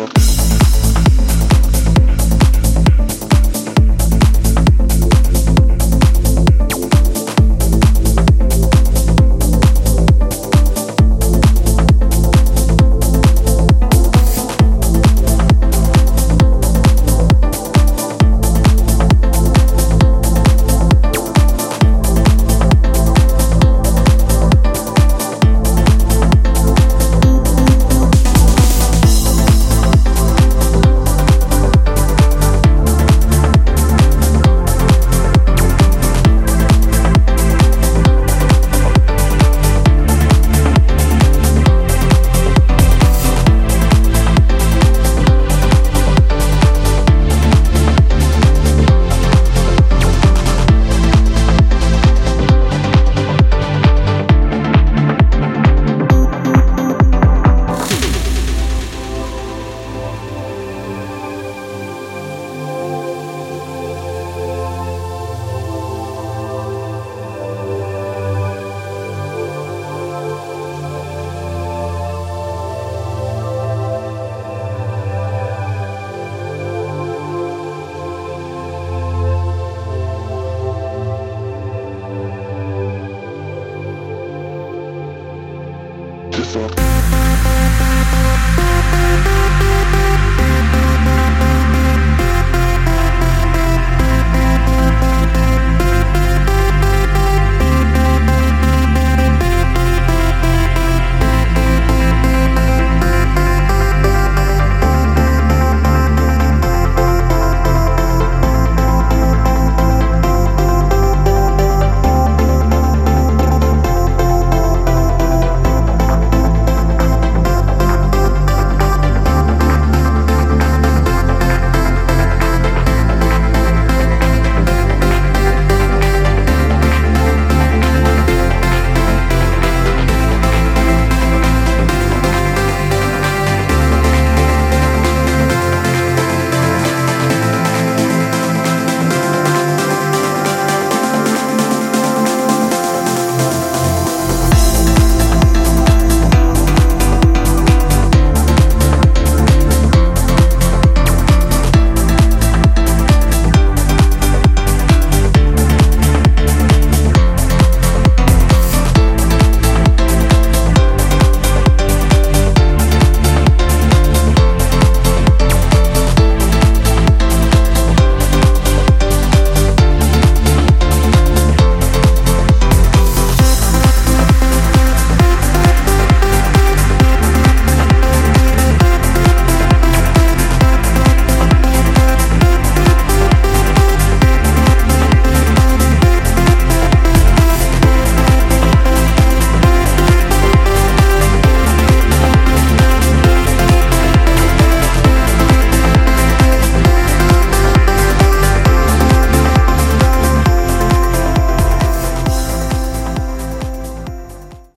Cool. Fuck.